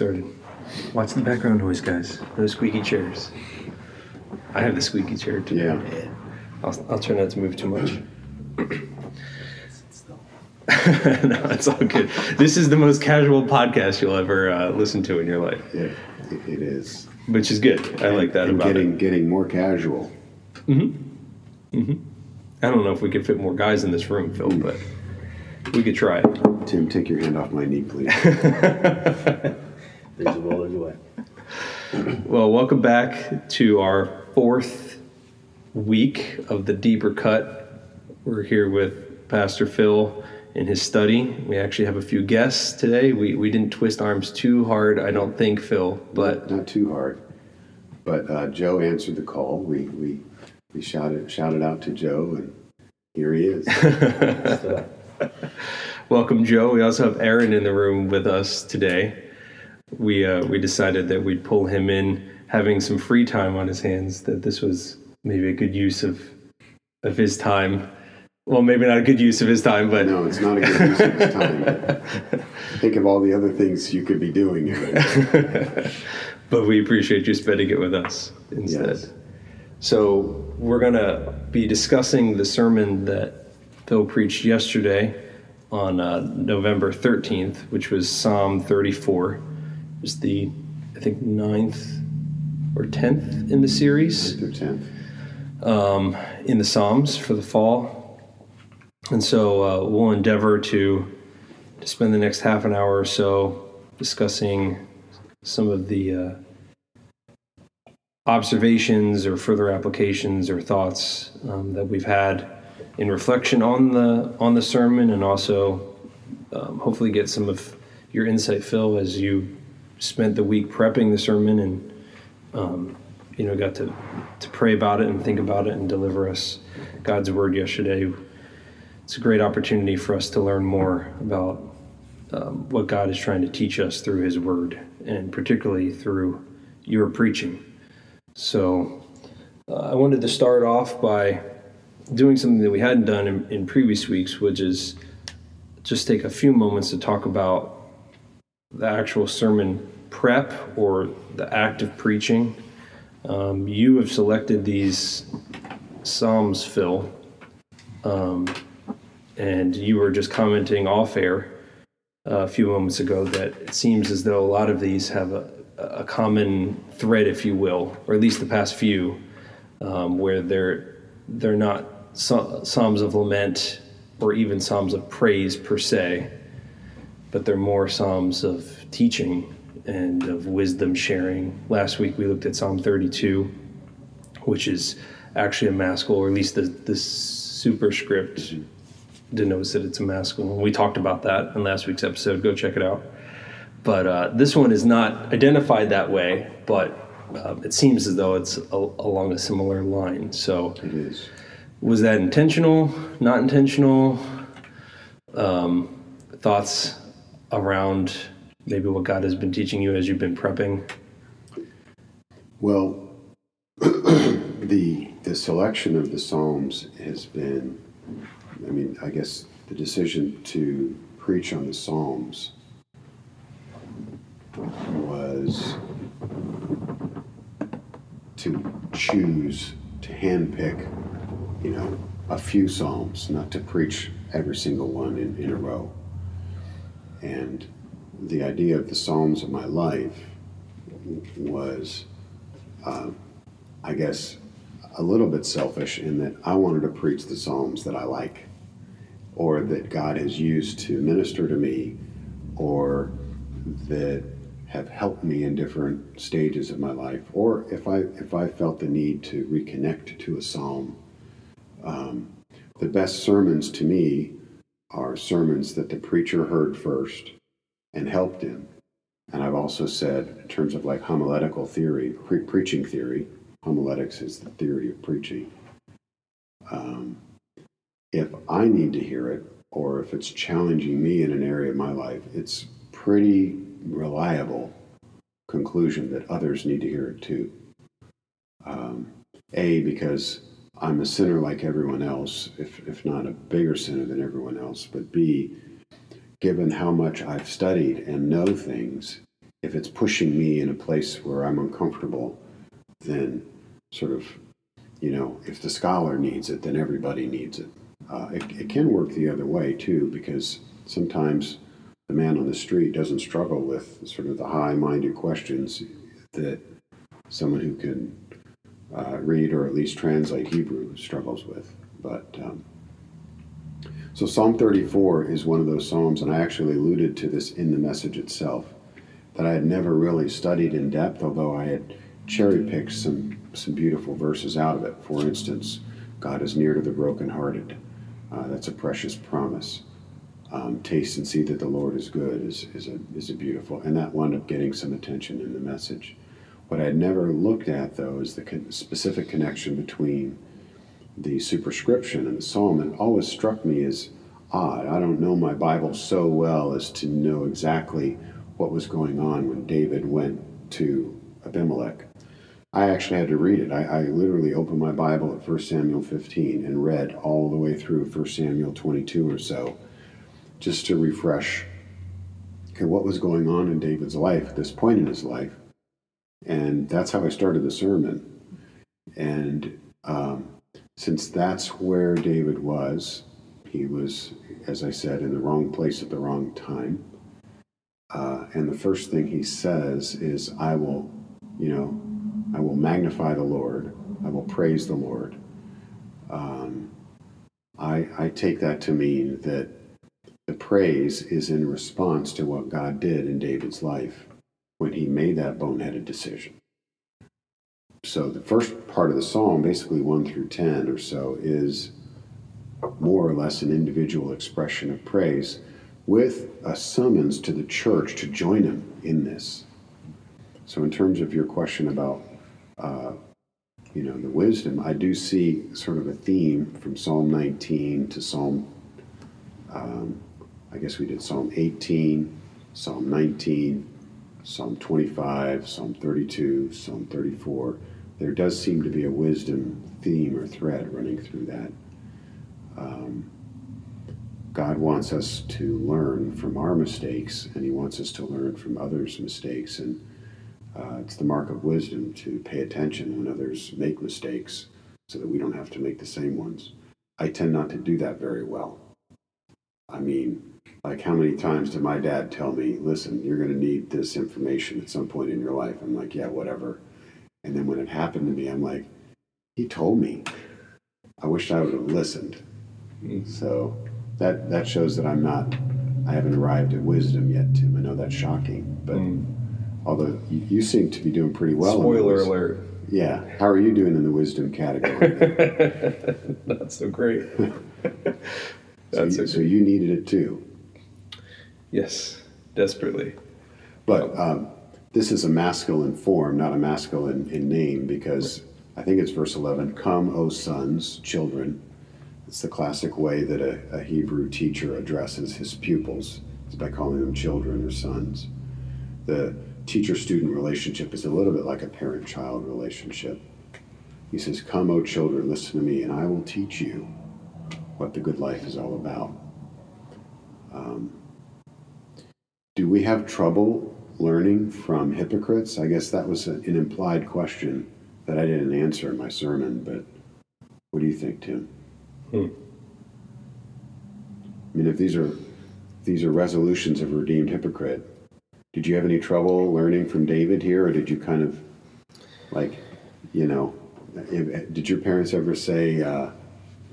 started. Watch the background noise, guys. Those squeaky chairs. I have the squeaky chair too. Yeah. I'll, I'll try not to move too much. no, it's all good. This is the most casual podcast you'll ever uh, listen to in your life, It, it is. which is good. I like that and about getting it. getting more casual. Mhm. I don't know if we could fit more guys in this room, Phil, but we could try it. Tim, take your hand off my knee, please. There's a will, there's a way. Well, welcome back to our fourth week of the Deeper Cut. We're here with Pastor Phil in his study. We actually have a few guests today. We, we didn't twist arms too hard, I don't think, Phil, but Not too hard. But uh, Joe answered the call. We we we shouted shouted out to Joe, and here he is. So, welcome, Joe. We also have Aaron in the room with us today. We, uh, we decided that we'd pull him in having some free time on his hands, that this was maybe a good use of, of his time. Well, maybe not a good use of his time, but no, it's not a good use of his time. Think of all the other things you could be doing. But we appreciate you spending it with us instead. Yes. So we're going to be discussing the sermon that Phil preached yesterday on uh, November 13th, which was Psalm 34. Was the, I think, ninth or 10th in the series Through tenth. um, in the Psalms for the fall. And so uh, we'll endeavor to, to spend the next half an hour or so discussing some of the uh, observations or further applications or thoughts um, that we've had in reflection on the on the sermon, and also um, hopefully get some of your insight, Phil, as you spent the week prepping the sermon and um, you know got to to pray about it and think about it and deliver us God's word yesterday. It's a great opportunity for us to learn more about um, what God is trying to teach us through His Word, and particularly through your preaching. So, uh, I wanted to start off by doing something that we hadn't done in, in previous weeks, which is just take a few moments to talk about the actual sermon prep or the act of preaching. Um, you have selected these Psalms, Phil, um, and you were just commenting off air uh, a few moments ago that it seems as though a lot of these have a, a common thread, if you will, or at least the past few, um, where they're they're not psalms of lament or even psalms of praise per se, but they're more psalms of teaching and of wisdom sharing. Last week we looked at Psalm 32, which is actually a maskil, or at least the the superscript denotes that it's a maskil. We talked about that in last week's episode. Go check it out. But uh, this one is not identified that way, but uh, it seems as though it's a, along a similar line. So, It is. was that intentional? Not intentional? Um, thoughts around maybe what God has been teaching you as you've been prepping? Well, the the selection of the Psalms has been, I mean, I guess the decision to preach on the Psalms was to choose to handpick, you know, a few Psalms, not to preach every single one in, in a row. And the idea of the Psalms of my life was I guess, a little bit selfish in that I wanted to preach the Psalms that I like, or that God has used to minister to me, or that have helped me in different stages of my life, or if I if I felt the need to reconnect to a psalm. Um, the best sermons to me are sermons that the preacher heard first and helped him. And I've also said, in terms of like homiletical theory, pre- preaching theory, homiletics is the theory of preaching. Um, if I need to hear it, or if it's challenging me in an area of my life, it's pretty reliable conclusion that others need to hear it too. Um, a, because I'm a sinner like everyone else, if, if not a bigger sinner than everyone else, but B, given how much I've studied and know things, if it's pushing me in a place where I'm uncomfortable, then sort of, you know, if the scholar needs it, then everybody needs it. Uh, it, it can work the other way too, because sometimes the man on the street doesn't struggle with sort of the high minded questions that someone who can uh, read or at least translate Hebrew struggles with. But um, so Psalm 34 is one of those psalms, and I actually alluded to this in the message itself, that I had never really studied in depth, although I had cherry picked some, some beautiful verses out of it. For instance, God is near to the brokenhearted. Uh, that's a precious promise. Um, taste and see that the Lord is good is, is, a, is a beautiful, and that wound up getting some attention in the message. What I had never looked at, though, is the con- specific connection between the superscription and the psalm, and always struck me as odd. I don't know my Bible so well as to know exactly what was going on when David went to Abimelech. I actually had to read it. I, I literally opened my Bible at 1 Samuel 15 and read all the way through 1 Samuel 22 or so, just to refresh okay, what was going on in David's life at this point in his life. And that's how I started the sermon. And um, since that's where David was, he was, as I said, in the wrong place at the wrong time. Uh, and the first thing he says is, I will, you know, I will magnify the Lord, I will praise the Lord. Um, I, I take that to mean that the praise is in response to what God did in David's life when he made that boneheaded decision. So the first part of the psalm, basically 1 through 10 or so, is more or less an individual expression of praise with a summons to the church to join him in this. So, in terms of your question about, uh, you know, the wisdom, I do see sort of a theme from Psalm 19 to Psalm, um, I guess we did Psalm 18, Psalm 19, Psalm 25, Psalm 32, Psalm 34 there does seem to be a wisdom theme or thread running through that. Um, God wants us to learn from our mistakes, and He wants us to learn from others' mistakes. And uh, it's the mark of wisdom to pay attention when others make mistakes so that we don't have to make the same ones. I tend not to do that very well. I mean, like how many times did my dad tell me, listen, you're going to need this information at some point in your life? I'm like, yeah, whatever. And then when it happened to me, I'm like, he told me. I wish I would have listened. Mm-hmm. So that that shows that I'm not. I haven't arrived at wisdom yet, Tim. I know that's shocking, but mm. although you, you, seem to be doing pretty well. Spoiler alert. Yeah. How are you doing in the wisdom category? not so great. so, you, so you needed it too. Yes, desperately. But um, this is a masculine form, not a maskil in name, because I think it's verse 11 Come, O sons, children. It's the classic way that a, a Hebrew teacher addresses his pupils, is by calling them children or sons. The teacher student relationship is a little bit like a parent child relationship. He says, Come, O children, listen to me, and I will teach you what the good life is all about. Um, do we have trouble learning from hypocrites? I guess that was an implied question that I didn't answer in my sermon, but what do you think, Tim? Hmm. I mean, if these are these are resolutions of a redeemed hypocrite, did you have any trouble learning from David here, or did you kind of like, you know, if, did your parents ever say, uh,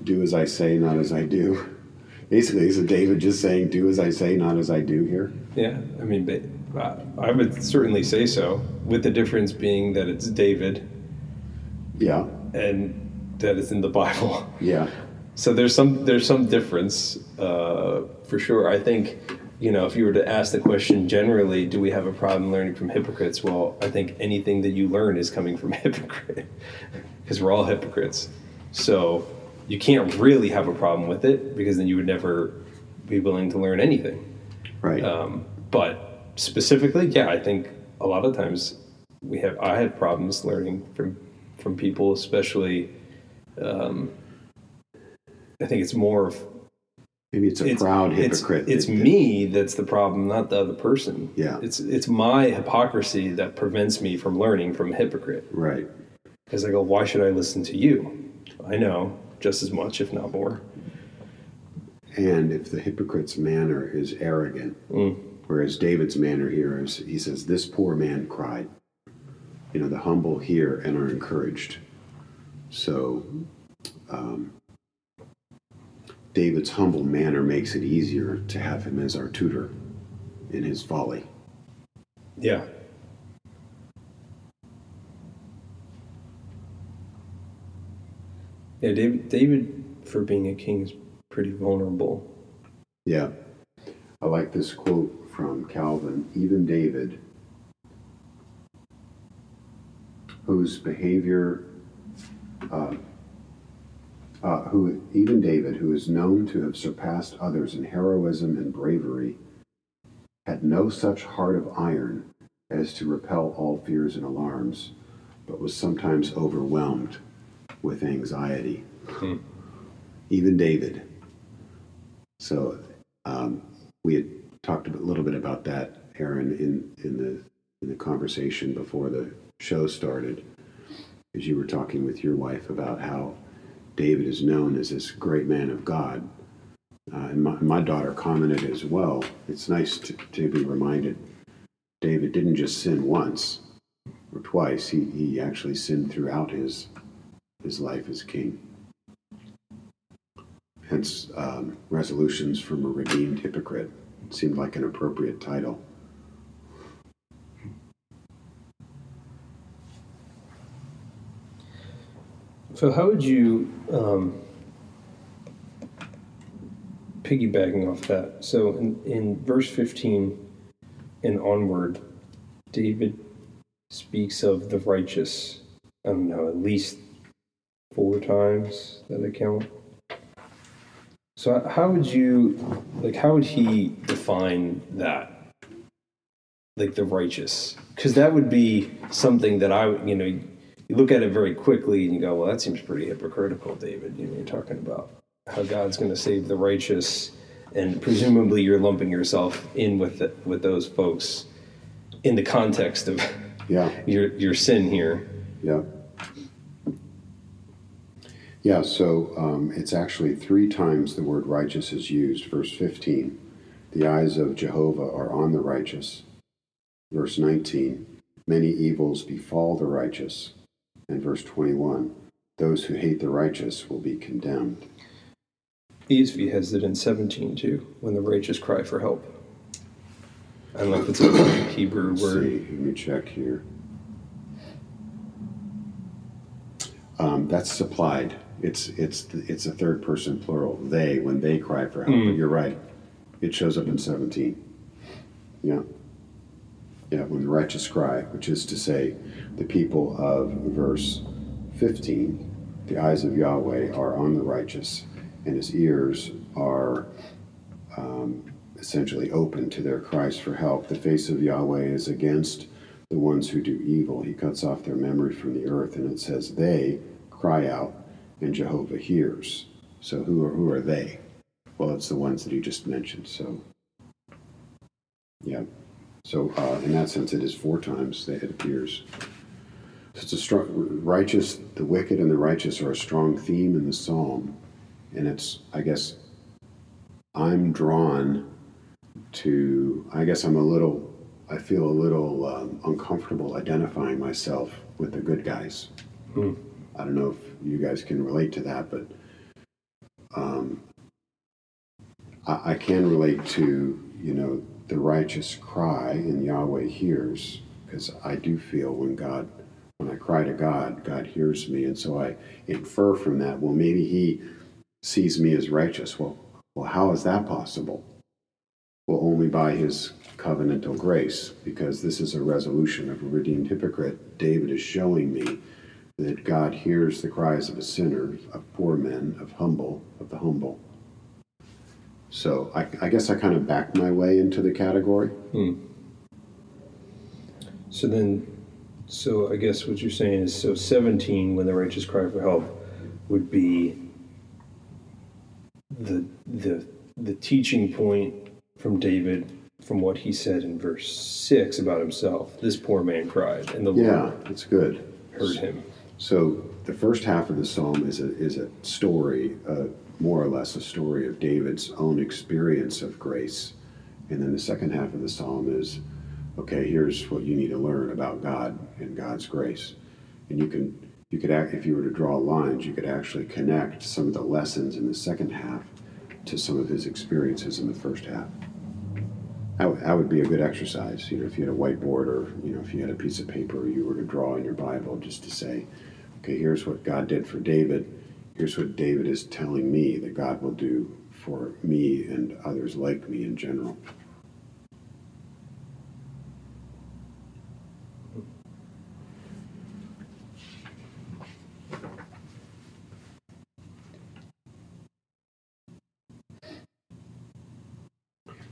"Do as I say, not as I do"? Basically, is David just saying, "Do as I say, not as I do" here? Yeah, I mean, I would certainly say so, with the difference being that it's David. Yeah. And that it's in the Bible. Yeah. So there's some there's some difference uh, for sure. I think you know if you were to ask the question generally, do we have a problem learning from hypocrites? Well, I think anything that you learn is coming from a hypocrite because we're all hypocrites. So you can't really have a problem with it because then you would never be willing to learn anything. Right. Um, but specifically, yeah, I think a lot of times we have I had problems learning from from people, especially. Um, I think it's more of Maybe it's a it's proud it's- hypocrite. It's, that- that- me that's the problem, not the other person. Yeah. It's it's my hypocrisy that prevents me from learning from a hypocrite. Right. Because I go, why should I listen to you? I know just as much, if not more. And if the hypocrite's manner is arrogant, whereas David's manner here is, he says, This poor man cried. You know, the humble hear and are encouraged. So, um, David's humble manner makes it easier to have him as our tutor in his folly. Yeah. Yeah, David, David, for being a king, is pretty vulnerable. Yeah. I like this quote from Calvin even David, whose behavior, uh, uh, who even David, who is known to have surpassed others in heroism and bravery, had no such heart of iron as to repel all fears and alarms, but was sometimes overwhelmed with anxiety. Even David. So um, we had talked a little bit about that, Aaron, in, in the in the conversation before the show started, as you were talking with your wife about how David is known as this great man of God. Uh, and my, my daughter commented as well. It's nice to, to be reminded David didn't just sin once or twice, he, he actually sinned throughout his, his life as king. Hence, um, resolutions from a redeemed hypocrite seemed like an appropriate title. So, how would you, um, piggybacking off that? So, in, in verse 15 and onward, David speaks of the righteous, I don't know, at least four times that I count. So, how would you, like, how would he define that? Like the righteous? Because that would be something that I, would- you know, you look at it very quickly and you go, well, that seems pretty hypocritical, David. You know, you're talking about how God's going to save the righteous, and presumably you're lumping yourself in with the, with those folks in the context of Yeah, your your sin here. yeah. Yeah, so um, it's actually three times the word righteous is used. Verse 15, the eyes of Jehovah are on the righteous. Verse 19, many evils befall the righteous. And verse 21, those who hate the righteous will be condemned. ESV has it in 17 too, when the righteous cry for help. I don't know if it's a Hebrew Let's word. see, let me check here. Um, that's supplied. It's it's it's a third person plural. They when they cry for help. But you're right. It shows up in 17. Yeah. Yeah, when the righteous cry, which is to say, the people of verse 15, the eyes of Yahweh are on the righteous, and his ears are um, essentially open to their cries for help. The face of Yahweh is against the ones who do evil. He cuts off their memory from the earth, and it says, They cry out, and Jehovah hears. So who are, who are they? Well, it's the ones that he just mentioned. So, yeah. So, uh, in that sense, it is four times that it appears. It's a strong, righteous, the wicked and the righteous are a strong theme in the psalm. And it's, I guess, I'm drawn to, I guess I'm a little, I feel a little um, uncomfortable identifying myself with the good guys. Hmm. I don't know if you guys can relate to that, but um, I, I can relate to, you know, the righteous cry and Yahweh hears, because I do feel when God, when I cry to God, God hears me. And so I infer from that, well, maybe He sees me as righteous. Well, well, how is that possible? Well, only by His covenantal grace, because this is a resolution of a redeemed hypocrite. David is showing me that God hears the cries of a sinner, of poor men, of humble, of the humble. So I, I guess I kind of backed my way into the category. Hmm. So then, so I guess what you're saying is so 17, when the righteous cry for help, would be the the the teaching point from David from what he said in verse 6 about himself. This poor man cried, and the Yeah, Lord that's good. heard him. So the first half of the psalm is a is a story, uh, more or less a story of David's own experience of grace, and then the second half of the psalm is, okay, here's what you need to learn about God and God's grace, and you can you could act if you were to draw lines, you could actually connect some of the lessons in the second half to some of his experiences in the first half. That would- be a good exercise, you know, if you had a whiteboard or you know if you had a piece of paper you were to draw in your Bible just to say, okay, here's what God did for David. Here's what David is telling me that God will do for me and others like me in general.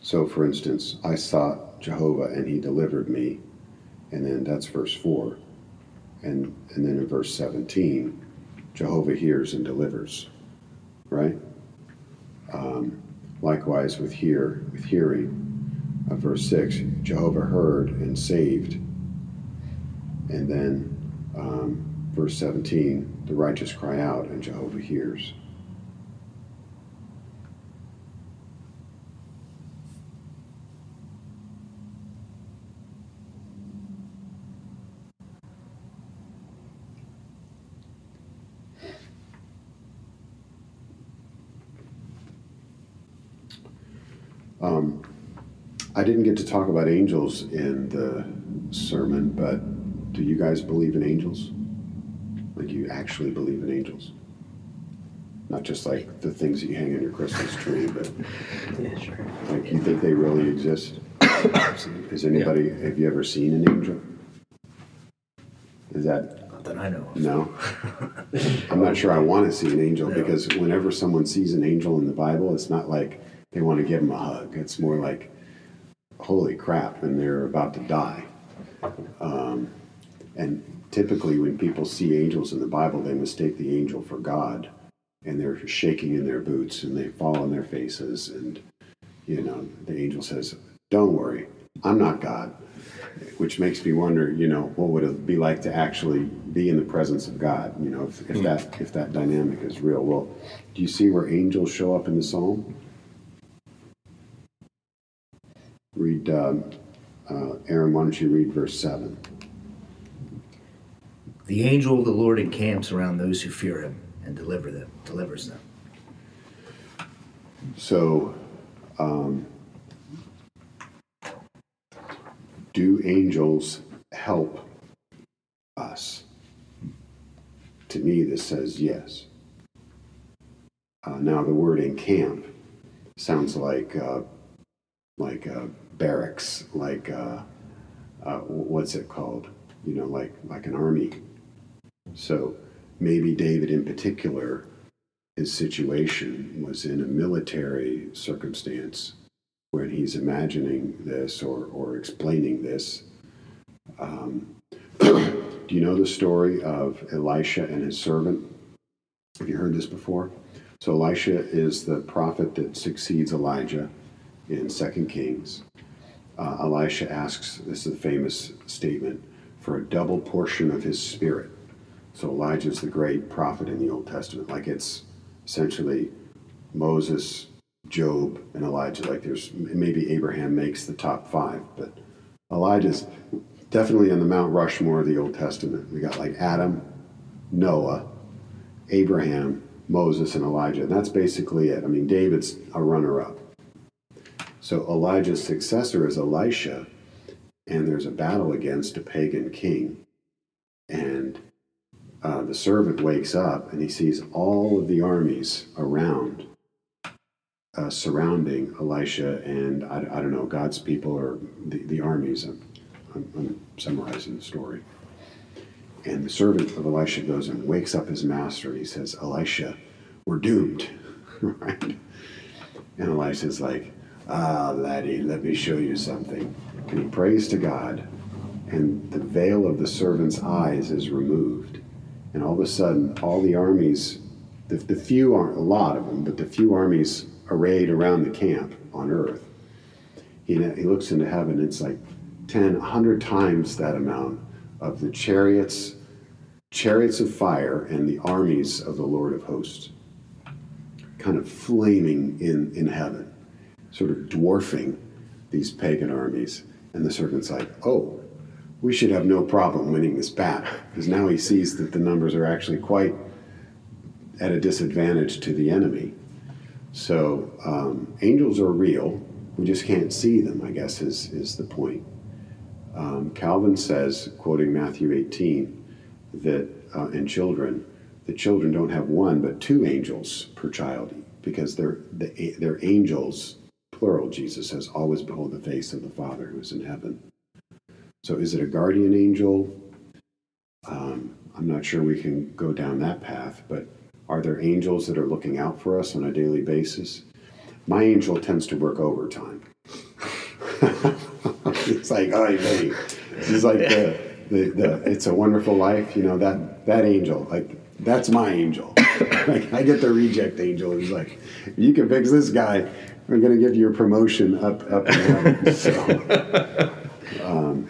So, for instance, I sought Jehovah and he delivered me. And then that's verse 4. And, and then in verse 17, Jehovah hears and delivers, right? Um, likewise with hear, with hearing, uh, verse 6, Jehovah heard and saved. And then um, verse 17, the righteous cry out and Jehovah hears. Um, I didn't get to talk about angels in the sermon, but do you guys believe in angels? Like you actually believe in angels? Not just like the things that you hang on your Christmas tree, but Yeah, sure. like you think they really exist? Is anybody, have you ever seen an angel? Is that, Not that I know of. no? I'm not sure I want to see an angel No. because whenever someone sees an angel in the Bible, it's not like they want to give him a hug. It's more like, holy crap, and they're about to die. Um, and typically, when people see angels in the Bible, they mistake the angel for God, and they're shaking in their boots and they fall on their faces. And, you know, the angel says, Don't worry, I'm not God. Which makes me wonder, you know, what would it be like to actually be in the presence of God? You know, if, if that if that dynamic is real. Well, do you see where angels show up in the psalm? Read, um, uh, Aaron. Why don't you read verse seven? The angel of the Lord encamps around those who fear him and deliver them, delivers them. So, um, do angels help us? To me, this says yes. Uh, now, the word encamp sounds like uh, like uh, barracks, like uh, uh, what's it called? You know, like like an army. So maybe David, in particular, his situation was in a military circumstance when he's imagining this or, or explaining this. Um, do you know the story of Elisha and his servant? Have you heard this before? So Elisha is the prophet that succeeds Elijah in Second Kings. Uh, Elisha asks, this is a famous statement, for a double portion of his spirit. So Elijah's the great prophet in the Old Testament. Like it's essentially Moses, Job, and Elijah. Like there's maybe Abraham makes the top five, but Elijah's definitely on the Mount Rushmore of the Old Testament. We got like Adam, Noah, Abraham, Moses, and Elijah. And that's basically it. I mean, David's a runner up. So Elijah's successor is Elisha, and there's a battle against a pagan king. And uh, the servant wakes up and he sees all of the armies around, uh, surrounding Elisha and I, I don't know, God's people or the, the armies. I'm, I'm, I'm summarizing the story. And the servant of Elisha goes and wakes up his master. and He says, Elisha, we're doomed. right? And Elisha's like, ah, laddie, let me show you something. And he prays to God, and the veil of the servant's eyes is removed. And all of a sudden, all the armies, the, the few aren't a lot of them, but the few armies arrayed around the camp on earth. He, he looks into heaven, it's like 10, 100 times that amount of the chariots, chariots of fire, and the armies of the Lord of hosts, kind of flaming in, in heaven, sort of dwarfing these pagan armies. And the serpent's like, oh, we should have no problem winning this battle, because now he sees that the numbers are actually quite at a disadvantage to the enemy. So um, angels are real. We just can't see them, I guess, is, is the point. Um, Calvin says, quoting Matthew 18, that uh, in children, the children don't have one but two angels per child because they're, they're angels, plural, Jesus says, always behold the face of the Father who is in heaven. So is it a guardian angel? Um, I'm not sure we can go down that path, but are there angels that are looking out for us on a daily basis? My angel tends to work overtime. it's like, oh, hey, it's like the, the, the, it's a wonderful life, you know, that, that angel, like, that's my angel. like, I get the reject angel He's like, you can fix this guy, we're going to give you a promotion up, up and down. So, um,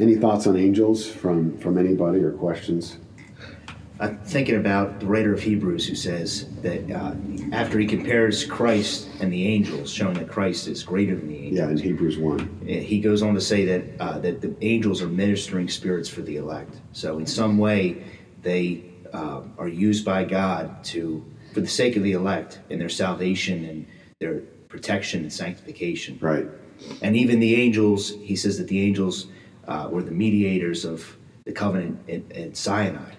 any thoughts on angels from, from anybody or questions? I'm thinking about the writer of Hebrews who says that uh, after he compares Christ and the angels, showing that Christ is greater than the angels. Yeah, in Hebrews 1. Eh, he goes on to say that uh, that the angels are ministering spirits for the elect. So in some way, they uh, are used by God to for the sake of the elect and their salvation and their protection and sanctification. Right. And even the angels, he says that the angels uh, were the mediators of the covenant at, at Sinai.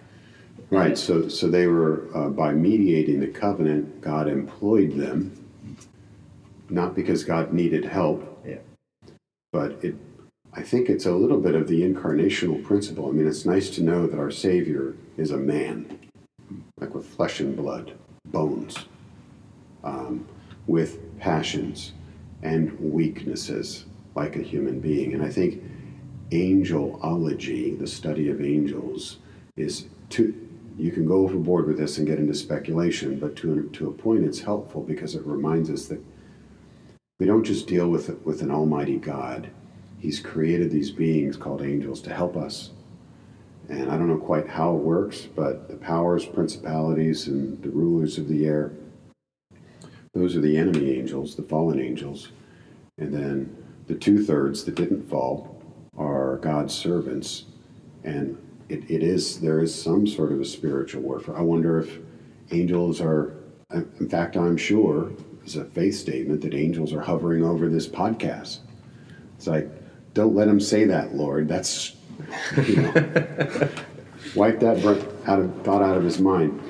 Right. So, so they were uh, by mediating the covenant, God employed them, not because God needed help, Yeah. but it. I think it's a little bit of the incarnational principle. I mean, it's nice to know that our Savior is a man, like with flesh and blood, bones, um, with passions and weaknesses, like a human being. And I think angelology, the study of angels, is to you can go overboard with this and get into speculation, but to, to a point, it's helpful because it reminds us that we don't just deal with with an almighty God. He's created these beings called angels to help us. And I don't know quite how it works, but the powers, principalities, and the rulers of the air, those are the enemy angels, the fallen angels. And then the two thirds that didn't fall are God's servants. And it, it is there is some sort of a spiritual warfare. I wonder if angels are. In fact, I'm sure it's a faith statement that angels are hovering over this podcast. It's like, don't let them say that, Lord. That's wipe that out of, thought out of his mind.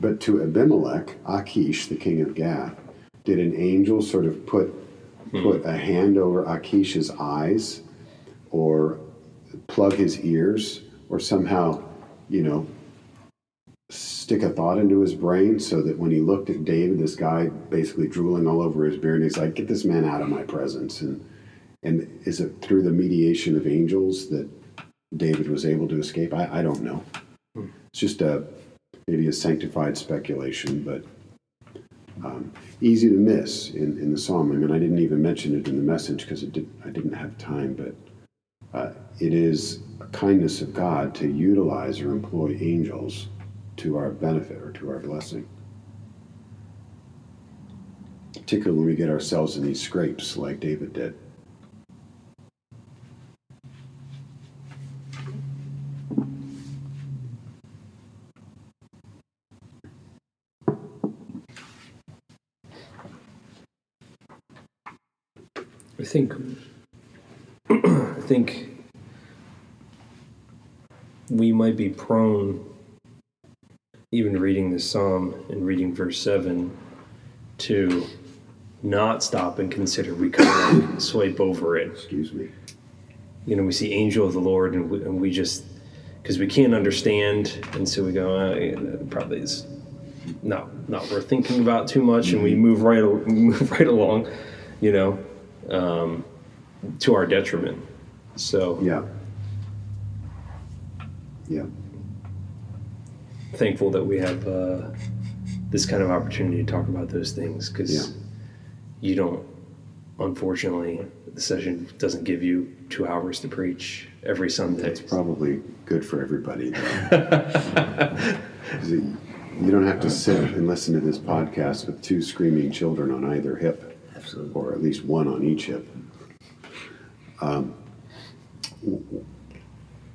But to Abimelech, Achish, the king of Gath, did an angel sort of put put a hand over Achish's eyes, or plug his ears, or somehow, you know, stick a thought into his brain so that when he looked at David, this guy basically drooling all over his beard, and he's like, "Get this man out of my presence." And and is it through the mediation of angels that David was able to escape? I, I don't know. It's just a maybe a sanctified speculation, but um, easy to miss in, in the psalm. I mean, I didn't even mention it in the message because did, I didn't have time, but uh, it is a kindness of God to utilize or employ angels to our benefit or to our blessing. Particularly when we get ourselves in these scrapes like David did. Think I think we might be prone, even reading this psalm and reading verse seven, to not stop and consider. We kind of swipe over it. Excuse me. You know, we see angel of the Lord, and we, and we just because we can't understand, and so we go, oh, yeah, probably is not not worth thinking about too much, and we move right move right along. You know, um, to our detriment. So Yeah. Yeah. thankful that we have uh, this kind of opportunity to talk about those things because Yeah. you don't. Unfortunately, the session doesn't give you two hours to preach every Sunday. That's probably good for everybody. you don't have to sit and listen to this podcast with two screaming children on either hip, Or at least one on each hip. Um,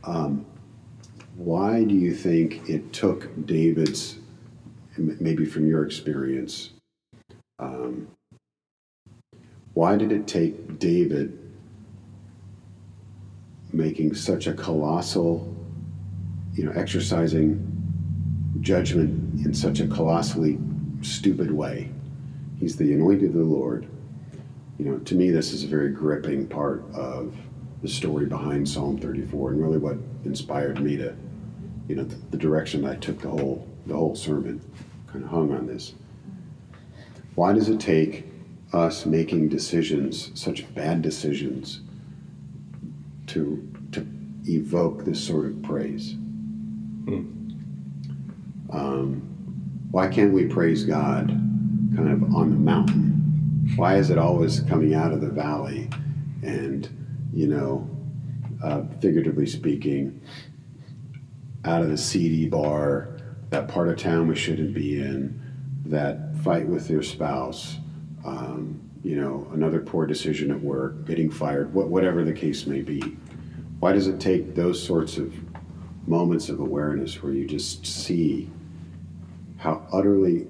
um, why do you think it took David's, maybe from your experience, um, why did it take David making such a colossal, you know, exercising judgment in such a colossally stupid way? He's the anointed of the Lord. You know, to me, this is a very gripping part of the story behind Psalm 34, and really what inspired me to, you know, the, the direction I took the whole the whole sermon. Kind of hung on this. Why does it take us making decisions, such bad decisions, to to evoke this sort of praise? Um, why can't we praise God kind of on the mountain? Why is it always coming out of the valley? And, you know, uh, figuratively speaking, out of the seedy bar, that part of town we shouldn't be in, that fight with your spouse, um, you know, another poor decision at work, getting fired, wh- whatever the case may be. Why does it take those sorts of moments of awareness where you just see how utterly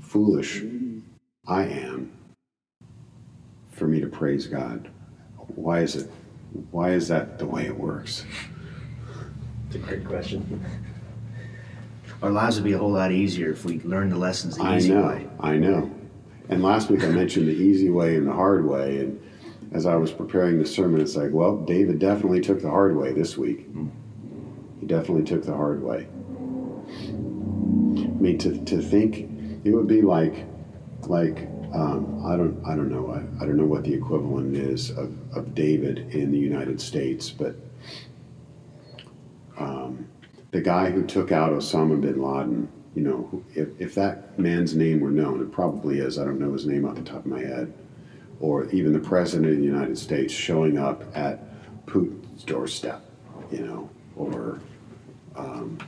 foolish I am for me to praise God? Why is it? Why is that the way it works? It's a great question. Our lives would be a whole lot easier if we learned the lessons the I easy know, way. I know. And last week I mentioned the easy way and the hard way, and as I was preparing the sermon, it's like, well, David definitely took the hard way this week. He definitely took the hard way. I mean, to, to think it would be like, like um, I don't I don't know I, I don't know what the equivalent is of, of David in the United States, but um, the guy who took out Osama bin Laden, you know, if, if that man's name were known, it probably is. I don't know his name off the top of my head. Or even the president of the United States showing up at Putin's doorstep, you know, or um,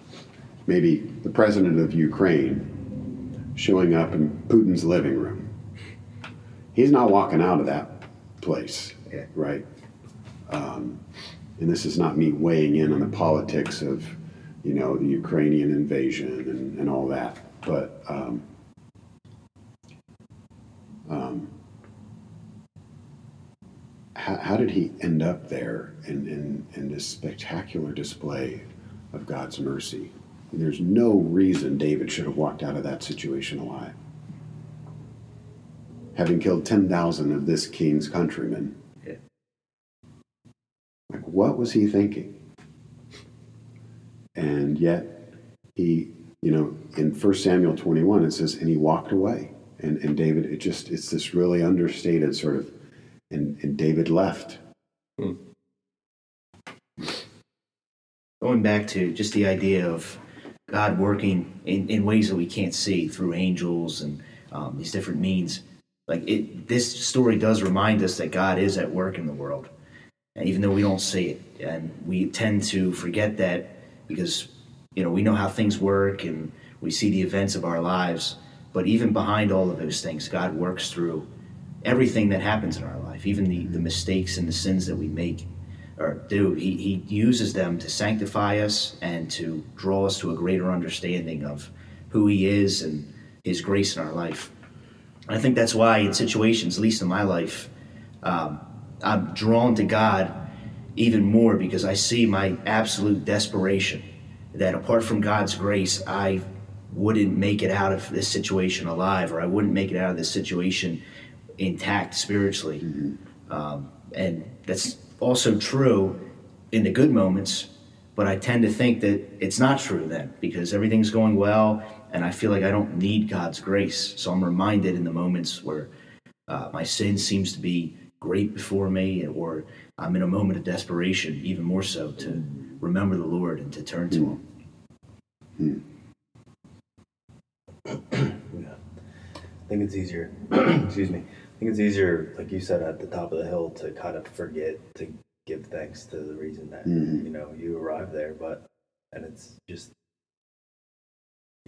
maybe the president of Ukraine showing up in Putin's living room. He's not walking out of that place, Yeah. right? Um, and this is not me weighing in on the politics of, you know, the Ukrainian invasion and, and all that, but um, um, how, how did he end up there in, in, in this spectacular display of God's mercy? There's no reason David should have walked out of that situation alive. Having killed 10,000 of this king's countrymen. Yeah. Like, what was he thinking? And yet, he, you know, in 1 Samuel 21, it says, and he walked away. And, and David, it just, it's this really understated sort of, and, and David left. Hmm. Going back to just the idea of God working in, in ways that we can't see through angels and um, these different means. Like it, this story does remind us that God is at work in the world, and even though we don't see it, and we tend to forget that because you know we know how things work and we see the events of our lives. But even behind all of those things, God works through everything that happens in our life, even the, the mistakes and the sins that we make or do. He, he uses them to sanctify us and to draw us to a greater understanding of who He is and His grace in our life. And I think that's why, in situations, at least in my life, um, I'm drawn to God even more because I see my absolute desperation that apart from God's grace, I wouldn't make it out of this situation alive or I wouldn't make it out of this situation intact spiritually. Um, and that's also true in the good moments, but I tend to think that it's not true then because everything's going well and I feel like I don't need God's grace. So I'm reminded in the moments where uh, my sin seems to be great before me or I'm in a moment of desperation, even more so, to remember the Lord and to turn to Him. Think it's easier. excuse me. I think it's easier, like you said, at the top of the hill to kind of forget to give thanks to the reason that Mhm. you know you arrived there. But and it's just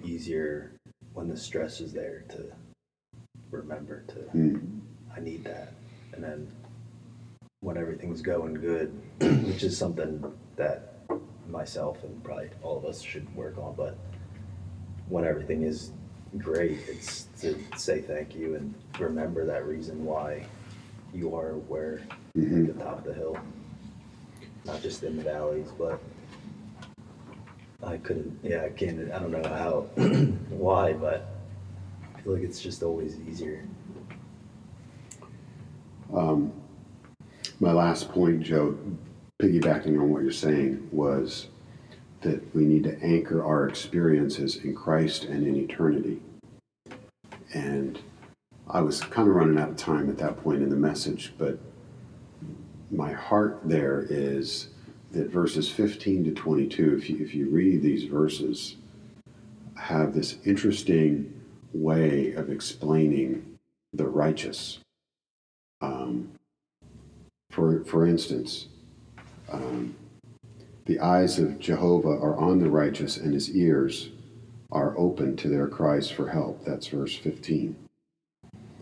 easier when the stress is there to remember to Mm. I need that, and then when everything's going good, which is something that myself and probably all of us should work on, but when everything is great, it's to say thank you and remember that reason why you are where Mhm. at the top of the hill, not just in the valleys, but I couldn't, yeah, I can't, I don't know how, why, but I feel like it's just always easier. Um, my last point, Joe, piggybacking on what you're saying, was that we need to anchor our experiences in Christ and in eternity. And I was kind of running out of time at that point in the message, but my heart there is that verses 15 to 22, if you, if you read these verses, have this interesting way of explaining the righteous. Um, for, for instance, um, the eyes of Jehovah are on the righteous, and his ears are open to their cries for help. That's verse 15.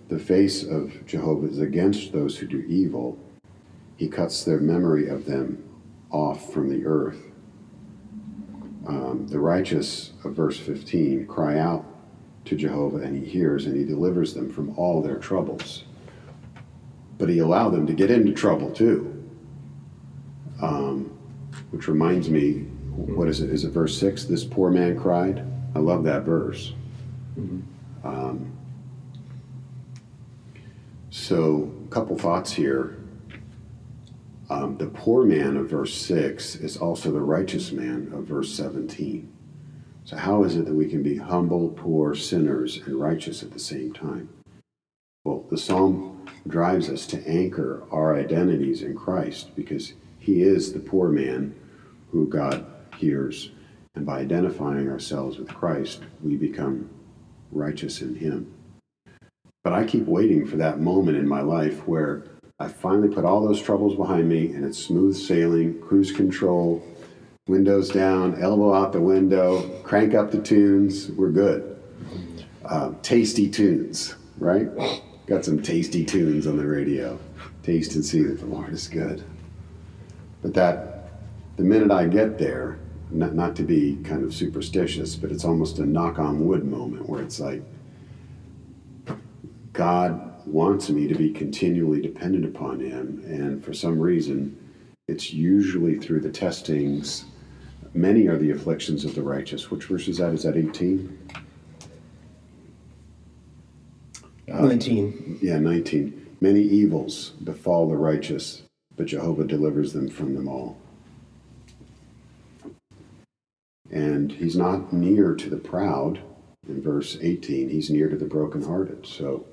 The face of Jehovah is against those who do evil. He cuts their memory of them off from the earth. Um, the righteous of verse 15 cry out to Jehovah, and he hears, and he delivers them from all their troubles but he allowed them to get into trouble too. Um, which reminds me, what is it? Is it verse six? This poor man cried. I love that verse. Um, so, a couple thoughts here. Um, the poor man of verse six is also the righteous man of verse seventeen. So, how is it that we can be humble, poor, sinners, and righteous at the same time? Well, the psalm drives us to anchor our identities in Christ because he is the poor man who God hears. And by identifying ourselves with Christ, we become righteous in him. But I keep waiting for that moment in my life where I finally put all those troubles behind me and it's smooth sailing, cruise control, windows down, elbow out the window, crank up the tunes, we're good. Uh, tasty tunes, right? Got some tasty tunes on the radio. Taste and see that the Lord is good. But that, the minute I get there, not, not to be kind of superstitious, but it's almost a knock on wood moment where it's like, God wants me to be continually dependent upon Him, and for some reason, it's usually through the testings. Many are the afflictions of the righteous. Which verse is that? Is that 18? Uh, 19. Yeah, 19. Many evils befall the righteous, but Jehovah delivers them from them all. And he's not near to the proud. In verse 18, he's near to the brokenhearted. So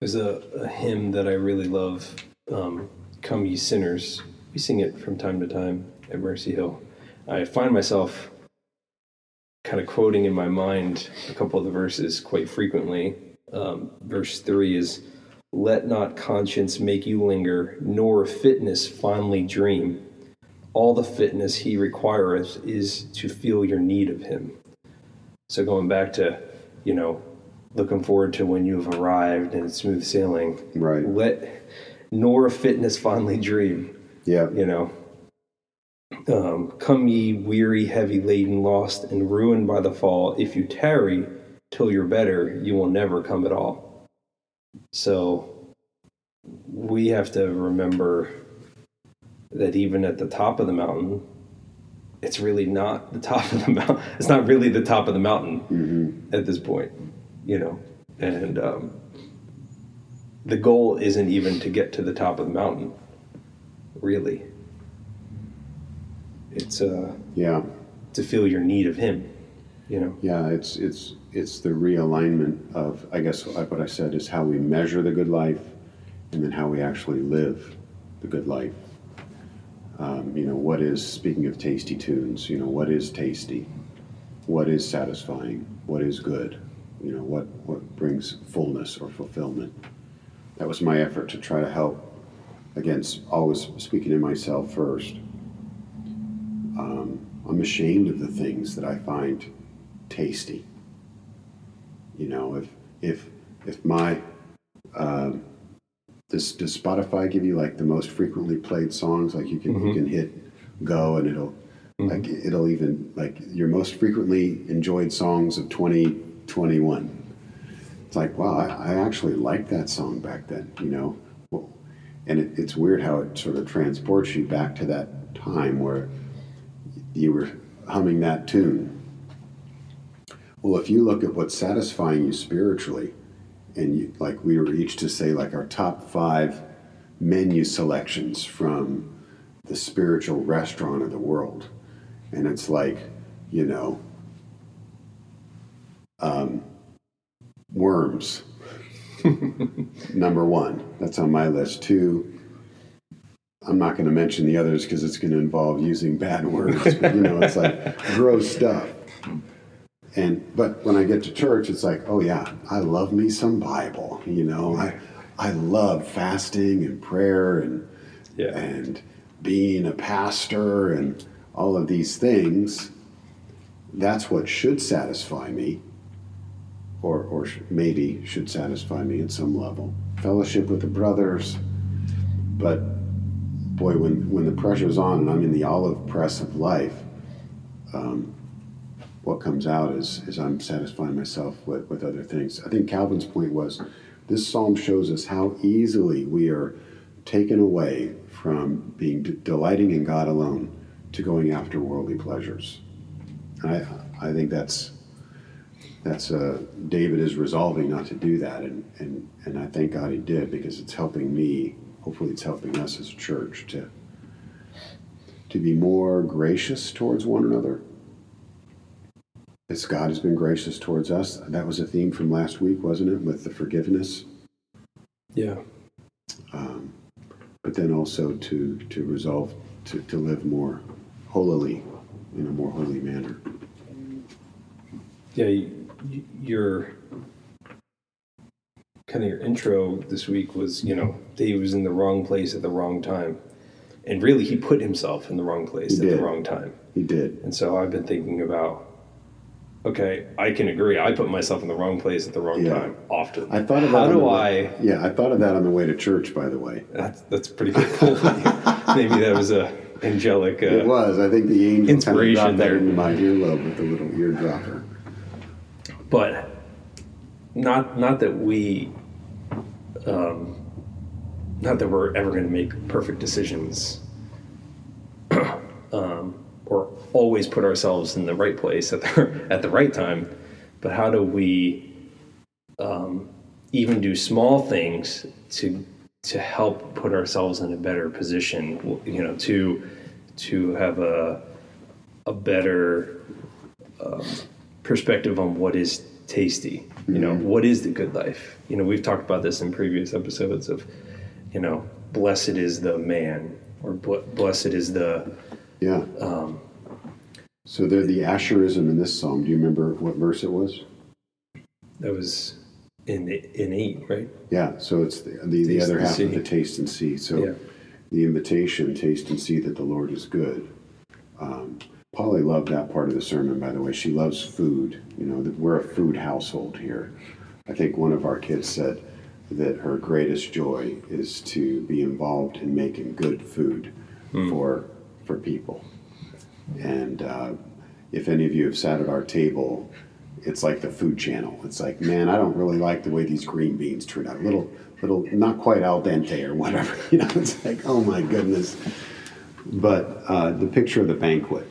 There's a, a hymn that I really love, um, Come Ye Sinners. We sing it from time to time at Mercy Hill. I find myself kind of quoting in my mind a couple of the verses quite frequently. Um, verse 3 is, Let not conscience make you linger, nor fitness fondly dream. All the fitness he requireth is to feel your need of him. So going back to, you know, looking forward to when you've arrived and it's smooth sailing. Right. Let nor fitness fondly dream. yeah, You know. Um, come ye weary, heavy laden, lost and ruined by the fall. If you tarry till you're better, you will never come at all. So we have to remember that even at the top of the mountain, it's really not the top of the mountain. It's not really the top of the mountain hmm at this point, you know. And um, the goal isn't even to get to the top of the mountain, really. It's uh, yeah, to feel your need of Him, you know. yeah. It's it's it's the realignment of I guess what I said is how we measure the good life, and then how we actually live the good life. Um, you know, what is, speaking of tasty tunes, you know, what is tasty? What is satisfying? What is good? You know, what, what brings fullness or fulfillment? That was my effort to try to help, again, s- always speaking to myself first. Um, I'm ashamed of the things that I find tasty. You know, if, if, if my, um, does, does Spotify give you like the most frequently played songs? Like you can you can hit go and it'll like it'll even like your most frequently enjoyed songs of 2021. It's like wow, I, I actually liked that song back then. You know, and it, it's weird how it sort of transports you back to that time where you were humming that tune. Well, if you look at what's satisfying you spiritually, and you, like we were each to say like our top five menu selections from the spiritual restaurant of the world and it's like you know um, worms number one that's on my list two i'm not going to mention the others because it's going to involve using bad words but you know it's like gross stuff and but when I get to church, it's like, oh yeah, I love me some Bible. You know, I I love fasting and prayer and Yeah. and being a pastor and all of these things. That's what should satisfy me, or or sh- maybe should satisfy me at some level. Fellowship with the brothers, but boy, when when the pressure's on and I'm in the olive press of life. Um, what comes out is, is I'm satisfying myself with, with other things. I think Calvin's point was this psalm shows us how easily we are taken away from being delighting in God alone to going after worldly pleasures. I, I think that's that's uh, David is resolving not to do that, and, and and I thank God he did because it's helping me. Hopefully, it's helping us as a church to to be more gracious towards one another as God has been gracious towards us. That was a theme from last week, wasn't it, with the forgiveness? Yeah. Um, but then also to to resolve to, to live more holily in a more holy manner. Yeah, you, you- your kind of your intro this week was, you know, he was in the wrong place at the wrong time. And really, he put himself in the wrong place He at did. the wrong time. He did. And so I've been thinking about, okay, I can agree. I put myself in the wrong place at the wrong Yeah. time often. I thought of How that on do the I? Yeah, I thought of that on the way to church. By the way, That's, that's pretty cool. Maybe that was a angelic. Uh, it was. I think the angel kind of Inspiration dropped that there. into my earlobe with the little eardropper. but not not that we um, not that we're ever going to make perfect decisions um, or always put ourselves in the right place at the at the right time but how do we um, even do small things to to help put ourselves in a better position you know to to have a a better perspective on what is tasty. You know, what is the good life? You know, we've talked about this in previous episodes of, you know, blessed is the man or blessed is the Yeah. Um, so they're the Asherism in this psalm. Do you remember what verse it was? that was in in eight, right? Yeah. So it's the the, the other half see. of the taste and see. So Yeah. the invitation, taste and see that the Lord is good. Um, Polly loved that part of the sermon, by the way. She loves food. You know, we're a food household here. I think one of our kids said that her greatest joy is to be involved in making good food for for people. And uh, if any of you have sat at our table, it's like the food channel. It's like, man, I don't really like the way these green beans turn out. Little, little, not quite al dente or whatever. You know, it's like, oh my goodness. But uh, the picture of the banquet.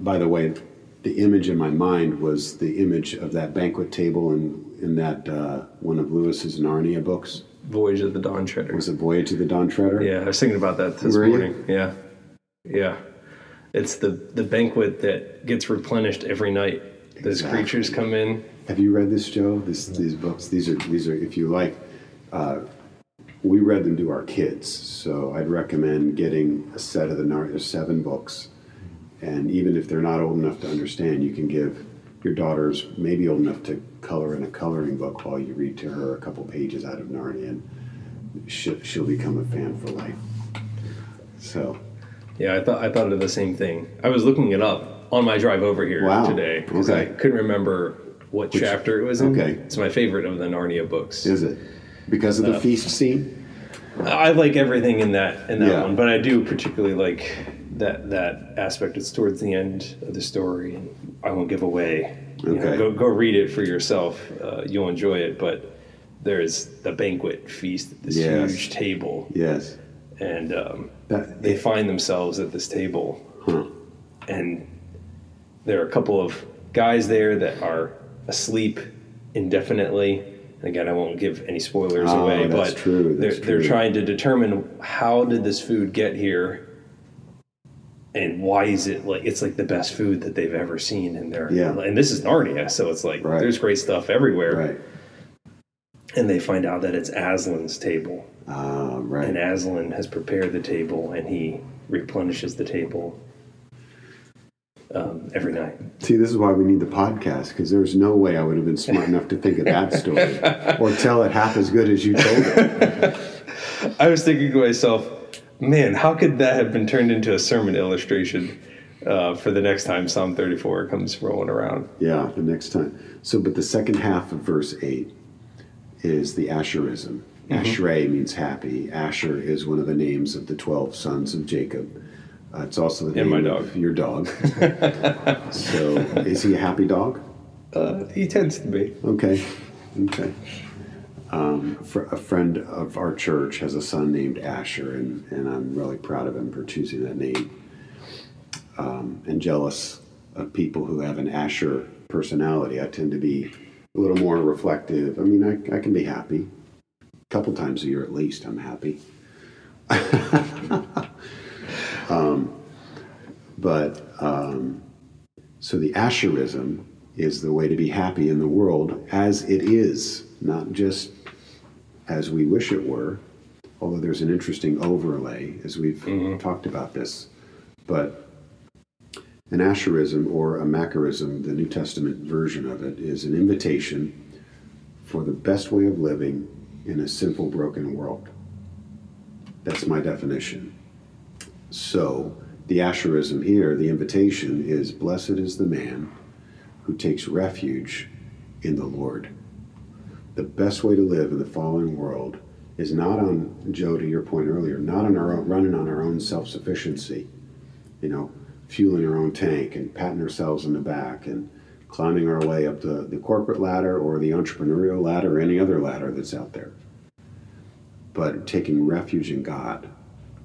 By the way, the image in my mind was the image of that banquet table in in that uh, one of Lewis's Narnia books. Voyage of the Dawn Treader. Was it Voyage of the Dawn Treader? Yeah, I was thinking about that this Were you? morning. Yeah, yeah. It's the the banquet that gets replenished every night. Those creatures come in. Have you read this, Joe? This, these books. These are these are if you like uh, we read them to our kids. So I'd recommend getting a set of the Narnia seven books, and even if they're not old enough to understand, you can give your daughters maybe old enough to color in a coloring book while you read to her a couple pages out of Narnia, and she'll, she'll become a fan for life. So. Yeah, I thought I thought of the same thing. I was looking it up on my drive over here Wow. today because Okay. I couldn't remember what chapter it was in. okay. It's my favorite of the Narnia books. Is it because of the uh, feast scene? I like everything in that in that Yeah. one, but I do particularly like that that aspect. It's towards the end of the story, and I won't give away. You know, Okay. go go read it for yourself. Uh, you'll enjoy it. But there's the banquet feast, at this Yes. huge table, Yes. and um, That, they find themselves at this table, and there are a couple of guys there that are asleep indefinitely. Again, I won't give any spoilers Oh, away, that's but true, that's they're, they're trying to determine how did this food get here, and why is it like it's like the best food that they've ever seen in there. Yeah. and this is Narnia, so it's like Right. there's great stuff everywhere. Right. And they find out that it's Aslan's table, Ah, right. and Aslan has prepared the table, and he replenishes the table um, every night. See, this is why we need the podcast because there's no way I would have been smart enough to think of that story or tell it half as good as you told it. I was thinking to myself, man, how could that have been turned into a sermon illustration uh, for the next time Psalm 34 comes rolling around? Yeah, the next time. So, but the second half of verse 8 is the Asherism. Ashrei means happy. Asher is one of the names of the 12 sons of Jacob. Uh, it's also the And name my of dog. your dog. so, is he a happy dog? Uh, he tends to be. Okay. Okay. Um, a friend of our church has a son named Asher, and, and I'm really proud of him for choosing that name. Um, and jealous of people who have an Asher personality. I tend to be a little more reflective. I mean, I, I can be happy. A couple times a year at least, I'm happy. um, but um, so the Asherism is the way to be happy in the world as it is, not just as we wish it were. Although there's an interesting overlay as we've mm-hmm. talked about this. But an Asherism or a Macarism, the New Testament version of it, is an invitation for the best way of living in a sinful, broken world. That's my definition. So, the Asherism here, the invitation is Blessed is the man who takes refuge in the Lord. The best way to live in the fallen world is not on, Joe, to your point earlier, not on our own, running on our own self sufficiency, you know, fueling our own tank and patting ourselves in the back and climbing our way up the, the corporate ladder or the entrepreneurial ladder or any other ladder that's out there. But taking refuge in God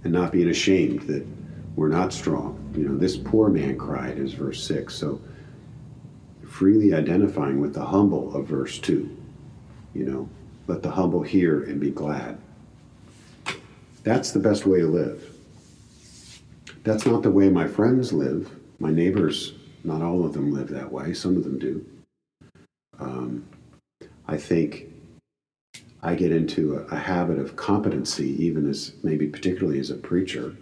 and not being ashamed that we're not strong. You know, this poor man cried, is verse 6. So freely identifying with the humble of verse 2. You know, let the humble hear and be glad. That's the best way to live. That's not the way my friends live. My neighbors, not all of them live that way, some of them do. Um, I think I get into a, a habit of competency, even as maybe particularly as a preacher.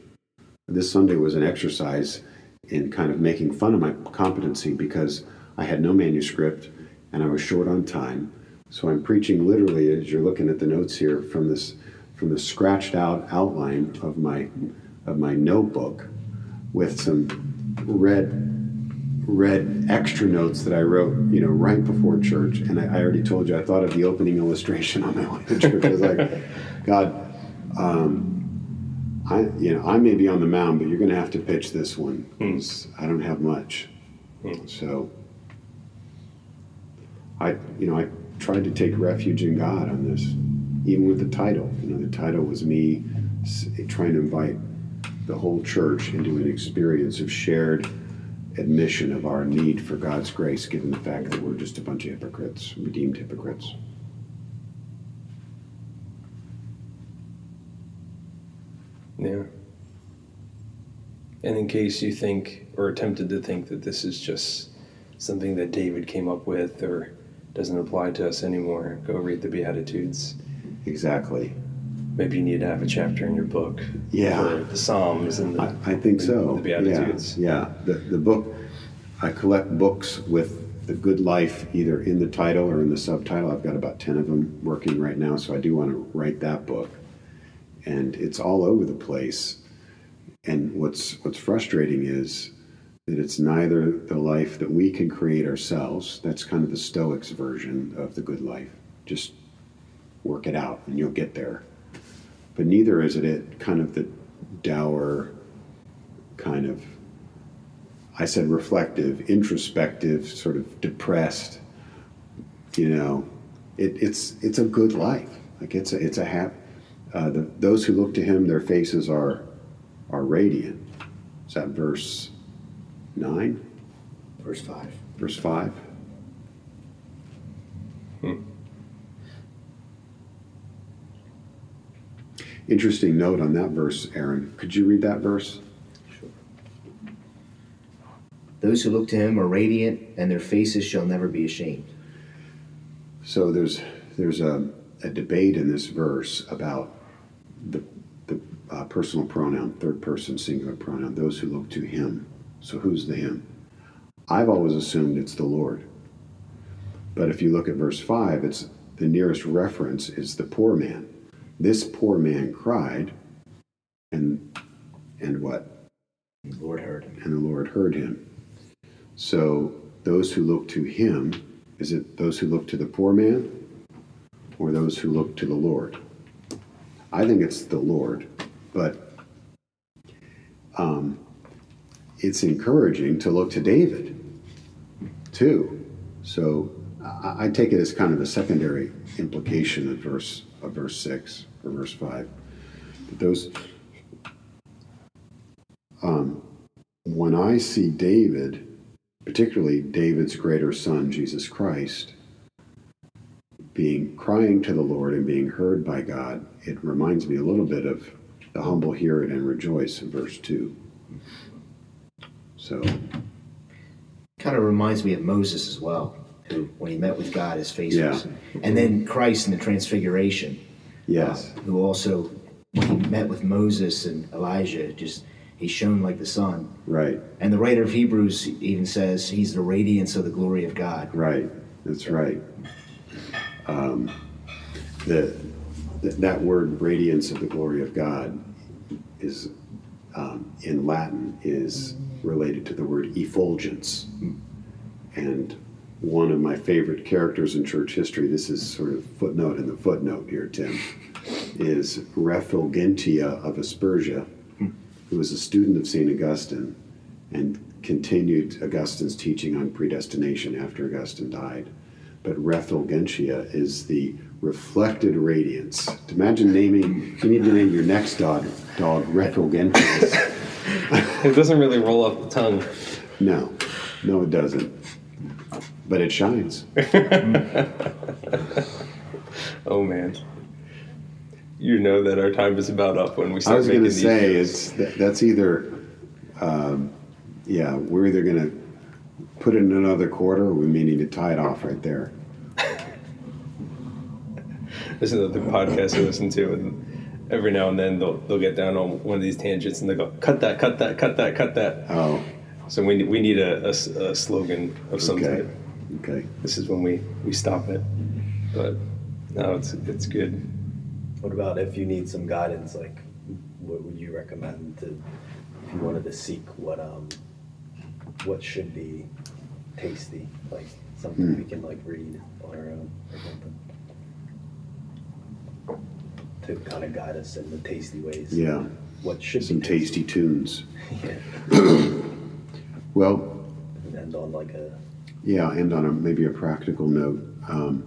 This Sunday was an exercise in kind of making fun of my competency because I had no manuscript and I was short on time. So I'm preaching literally, as you're looking at the notes here, from this from the scratched out outline of my of my notebook with some red red extra notes that I wrote, you know, right before church. And I, I already told you I thought of the opening illustration on my way to church. I was like, God, um, I you know I may be on the mound, but you're going to have to pitch this one. 'cause I don't have much. So I you know I tried to take refuge in God on this, even with the title. You know, the title was me trying to invite the whole church into an experience of shared admission of our need for God's grace, given the fact that we're just a bunch of hypocrites, redeemed hypocrites. Yeah. And in case you think or attempted to think that this is just something that David came up with or doesn't apply to us anymore, go read the Beatitudes. Exactly. maybe you need to have a chapter in your book Yeah. for the Psalms and the, I, I think so. the Beatitudes. Yeah, yeah. The, the book, I collect books with the good life either in the title or in the subtitle. I've got about 10 of them working right now, so I do want to write that book. And it's all over the place. And what's, what's frustrating is that it's neither the life that we can create ourselves, that's kind of the Stoics version of the good life. Just work it out and you'll get there. But neither is it kind of the dour, kind of, I said reflective, introspective, sort of depressed. You know, it, it's it's a good life. Like it's a it's a hap. Uh, the, those who look to him, their faces are are radiant. Is that verse nine? Verse 5. Verse five. Interesting note on that verse, Aaron. Could you read that verse? Sure. Those who look to him are radiant, and their faces shall never be ashamed. So there's there's a, a debate in this verse about the the uh, personal pronoun, third person singular pronoun, those who look to him. So who's the him? I've always assumed it's the Lord. But if you look at verse five, it's the nearest reference is the poor man. This poor man cried, and and what? The Lord heard him. and the Lord heard him. So those who look to him, is it those who look to the poor man or those who look to the Lord? I think it's the Lord, but um, it's encouraging to look to David too. So I, I take it as kind of a secondary implication of verse of verse six or verse five. But those um, when I see David, particularly David's greater son, Jesus Christ, being crying to the Lord and being heard by God, it reminds me a little bit of the humble hear it and rejoice in verse 2. So, Kind of reminds me of Moses as well, who, when he met with God, his face Yeah. was. And then Christ in the Transfiguration, yes, uh, who also, when he met with Moses and Elijah, just he shone like the sun. right, And the writer of Hebrews even says he's the radiance of the glory of God. right. That's right. Um, the, th- that word radiance of the glory of God is um, in Latin is related to the word effulgence. And one of my favorite characters in church history, this is sort of footnote in the footnote here, Tim, is Refulgentia of Aspergia, who was a student of St. Augustine and continued Augustine's teaching on predestination after Augustine died. But Refulgentia is the reflected radiance. Imagine naming, you need to name your next dog, dog Refulgentius. it doesn't really roll off the tongue. No, no, it doesn't. But it shines. Oh man. You know that our time is about up when we start. I was going to say it's that, that's either, um, yeah, we're either going to put it in another quarter, or we may need to tie it off right there. There's another podcast I listen to, and every now and then they'll they'll get down on one of these tangents and they go, "Cut that! Cut that! Cut that! Cut that!" Oh, So we we need a a slogan of some okay, type. okay. This is when we we stop it. But no, it's it's good. What about if you need some guidance? Like, what would you recommend to if you wanted to seek what um what should be tasty, like something Hmm. we can like read on our own or something to kind of guide us in the tasty ways. Yeah, What should some be tasty tunes. Yeah. Well, And end on like a Yeah, and on a maybe a practical note, um,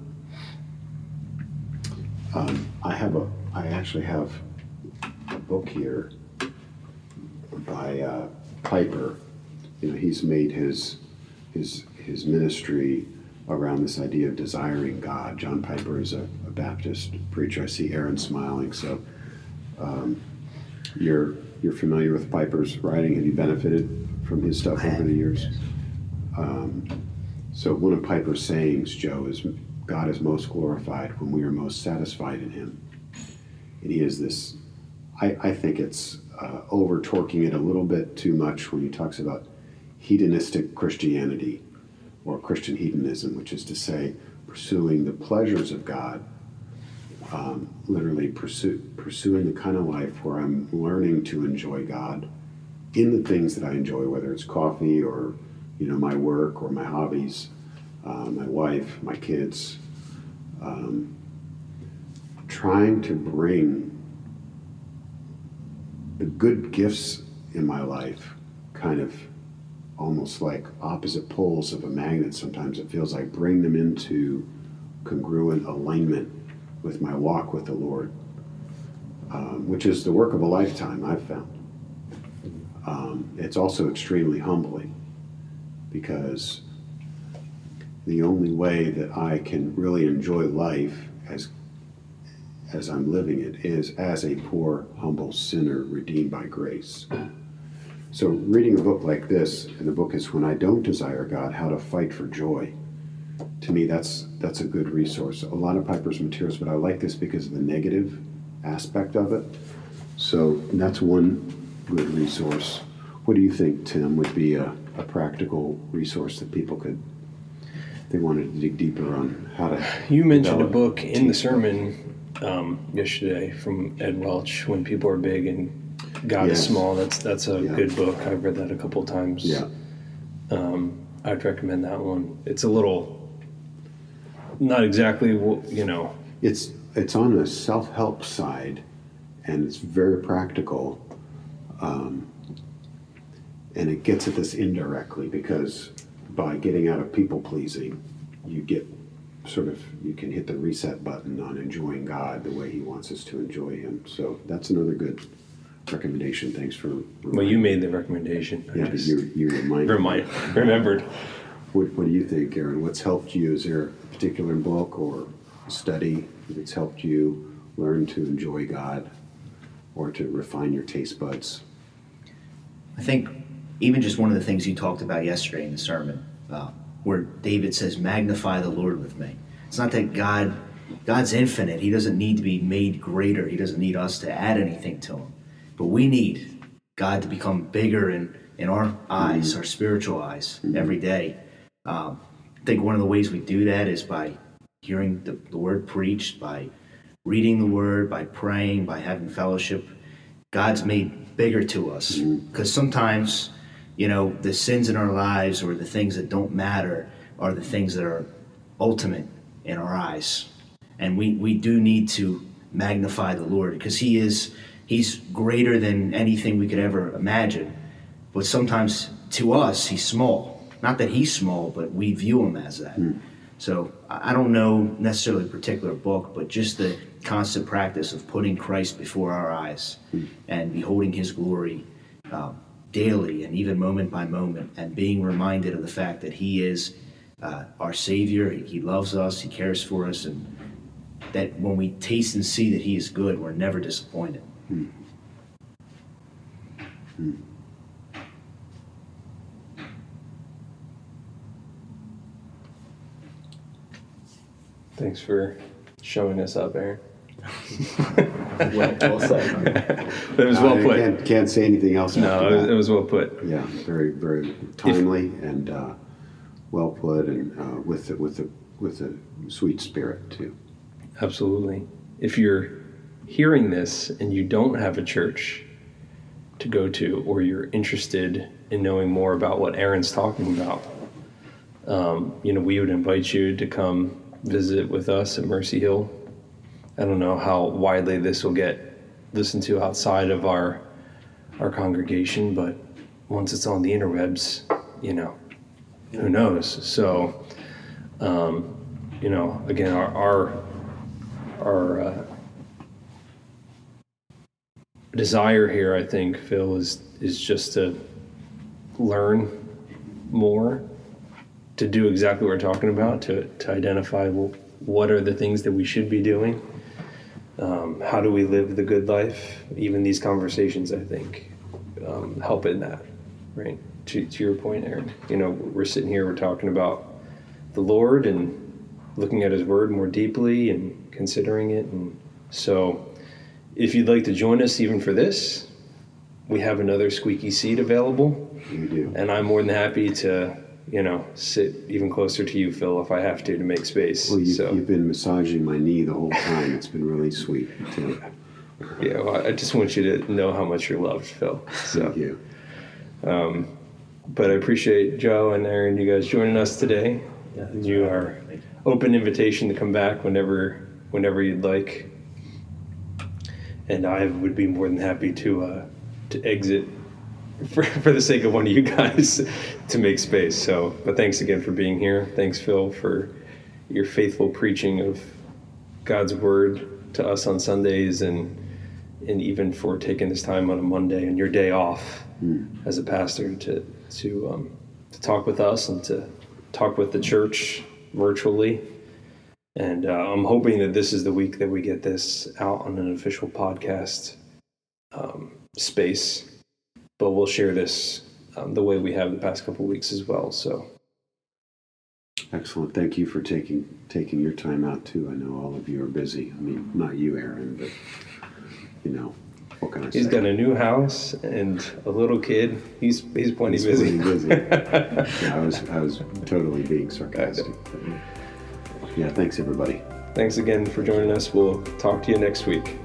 um, I have a, I actually have a book here by uh, Piper. You know, he's made his his his ministry around this idea of desiring God. John Piper is a Baptist preacher. I see Aaron smiling, so um, you're you're familiar with Piper's writing. Have you benefited from his stuff over the years? So one of Piper's sayings, Joe, is God is most glorified when we are most satisfied in Him. and he is this. I, I think it's uh, over torquing it a little bit too much when he talks about hedonistic Christianity or Christian hedonism, which is to say, pursuing the pleasures of God, um, literally pursue, pursuing the kind of life where I'm learning to enjoy God in the things that I enjoy, whether it's coffee or you know my work or my hobbies, uh, my wife, my kids. Um, trying to bring the good gifts in my life kind of almost like opposite poles of a magnet sometimes it feels like bring them into congruent alignment with my walk with the lord um, which is the work of a lifetime i've found um, it's also extremely humbling because the only way that i can really enjoy life as as i'm living it is as a poor humble sinner redeemed by grace so, reading a book like this, and the book is "When I Don't Desire God: How to Fight for Joy." To me, that's that's a good resource. A lot of Piper's materials, but I like this because of the negative aspect of it. So that's one good resource. What do you think, Tim? Would be a, a practical resource that people could, they wanted to dig deeper on how to. You mentioned a book in the sermon um, yesterday from Ed Welch, "When People Are Big and God Yes. is Small." That's that's a Yeah. good book. I've read that a couple times. Yeah, I'd recommend that one. It's a little, not exactly what you know. it's it's on the self help side, and it's very practical, um, and it gets at this indirectly because by getting out of people pleasing, you get sort of you can hit the reset button on enjoying God the way He wants us to enjoy Him. So that's another good recommendation. Thanks for Well, you made the recommendation. I yeah, you you reminded remind, remembered. What, what do you think, Aaron? What's helped you? Is there a particular book or study that's helped you learn to enjoy God or to refine your taste buds? I think even just one of the things you talked about yesterday in the sermon, uh, where David says, "Magnify the Lord with me." It's not that God, God's infinite. He doesn't need to be made greater. He doesn't need us to add anything to him. But we need God to become bigger in in our eyes, our spiritual eyes, every day. Um, I think one of the ways we do that is by hearing the, the word preached, by reading the word, by praying, by having fellowship. God's made bigger to us mm-hmm. because sometimes, you know, the sins in our lives or the things that don't matter are the things that are ultimate in our eyes, and we we do need to magnify the Lord because He is He's greater than anything we could ever imagine. But sometimes to us, He's small. Not that He's small, but we view Him as that. So I don't know necessarily a particular book, but just the constant practice of putting Christ before our eyes and beholding His glory um, daily and even moment by moment, and being reminded of the fact that He is uh, our Savior. He, he loves us. He cares for us, and that when we taste and see that He is good, we're never disappointed. Thanks for showing us up, Aaron. Well, well said. It was well I put. Can't, can't say anything else No, after it was, that. it was well put. yeah, very, very timely and uh, well put, and uh, with the, with the with a sweet spirit too. Absolutely. If you're hearing this and you don't have a church to go to, or you're interested in knowing more about what Aaron's talking about, um, you know, we would invite you to come visit with us at Mercy Hill. I don't know how widely this will get listened to outside of our our congregation, but once it's on the interwebs, you know, who knows? So, um, you know, again, our our our uh, desire here, I think, Phil, is is just to learn more, to do exactly what we're talking about, to to identify well, what are the things that we should be doing. Um, how do we live the good life? Even these conversations, I think, um, help in that, right? To, to your point, Aaron, you know, we're sitting here, we're talking about the Lord and looking at His Word more deeply and considering it. And so, if you'd like to join us even for this, we have another squeaky seat available, You do. and I'm more than happy to, you know, sit even closer to you, Phil, if I have to to make space. Well, you, so you've been massaging my knee the whole time. It's been really sweet. Too. yeah, well, I just want you to know how much you're loved, Phil. So. Thank you. But I appreciate Joe and Aaron, you guys joining us today. Yeah, you for are open invitation to come back whenever whenever you'd like. And I would be more than happy to uh, to exit for, for the sake of one of you guys to make space. So, but thanks again for being here. Thanks, Phil, for your faithful preaching of God's word to us on Sundays and and even for taking this time on a Monday and your day off as a pastor to to um, to talk with us and to talk with the church virtually. And uh, I'm hoping that this is the week that we get this out on an official podcast um, space. But we'll share this um, the way we have the past couple weeks as well. So Excellent. Thank you for taking taking your time out too. I know all of you are busy. I mean, not you, Aaron, but you know, what can I say? he's got a new house and a little kid. He's he's plenty He's busy. busy. yeah, I was I was totally being sarcastic. yeah, thanks everybody. Thanks again for joining us. We'll talk to you next week.